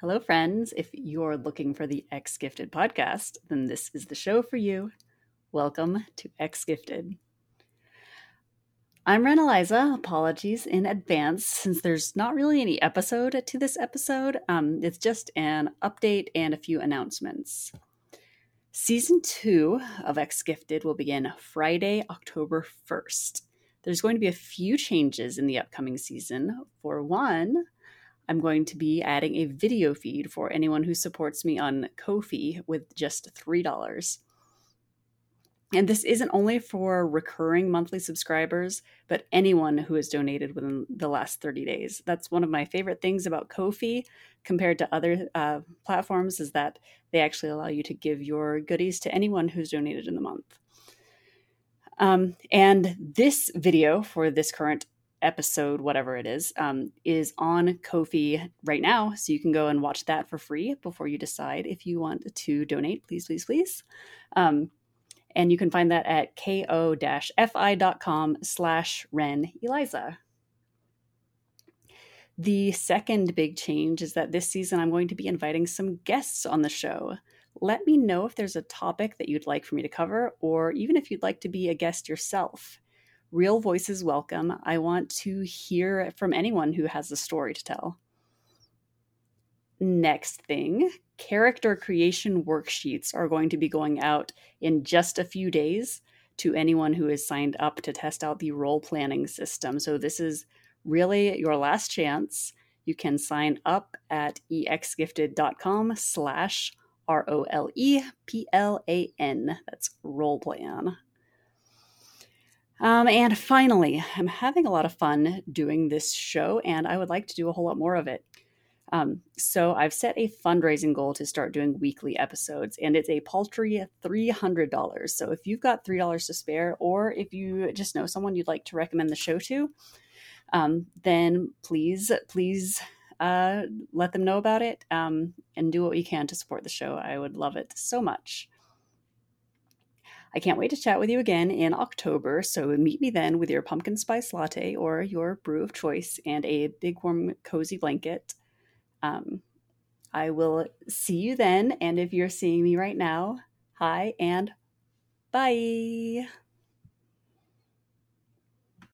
Hello, friends. If you're looking for the Ex-Gifted podcast, then this is the show for you. Welcome to Ex-Gifted. I'm Ren Eliza. Apologies in advance since there's not really any episode to this episode. Um, it's just an update and a few announcements. Season two of Ex-Gifted will begin Friday, October 1st. There's going to be a few changes in the upcoming season. For one, I'm going to be adding a video feed for anyone who supports me on Ko-fi with just $3. And this isn't only for recurring monthly subscribers, but anyone who has donated within the last 30 days. That's one of my favorite things about Ko-fi compared to other uh, platforms is that they actually allow you to give your goodies to anyone who's donated in the month. Um, and this video for this current episode, whatever it is, um, is on Ko-fi right now. So you can go and watch that for free before you decide if you want to donate. Please, please, please. Um, and you can find that at ko-fi.com slash Ren Eliza. The second big change is that this season I'm going to be inviting some guests on the show. Let me know if there's a topic that you'd like for me to cover, or even if you'd like to be a guest yourself. Real voices welcome. I want to hear from anyone who has a story to tell. Next thing, character creation worksheets are going to be going out in just a few days to anyone who is signed up to test out the role planning system. So this is really your last chance. You can sign up at exgifted.com slash R-O-L-E-P-L-A-N. That's role plan. Um, and finally, I'm having a lot of fun doing this show, and I would like to do a whole lot more of it. Um, so I've set a fundraising goal to start doing weekly episodes, and it's a paltry $300. So if you've got $3 to spare, or if you just know someone you'd like to recommend the show to, um, then please, please uh, let them know about it um, and do what you can to support the show. I would love it so much. I can't wait to chat with you again in October. So meet me then with your pumpkin spice latte or your brew of choice and a big, warm, cozy blanket. Um, I will see you then. And if you're seeing me right now, hi and bye.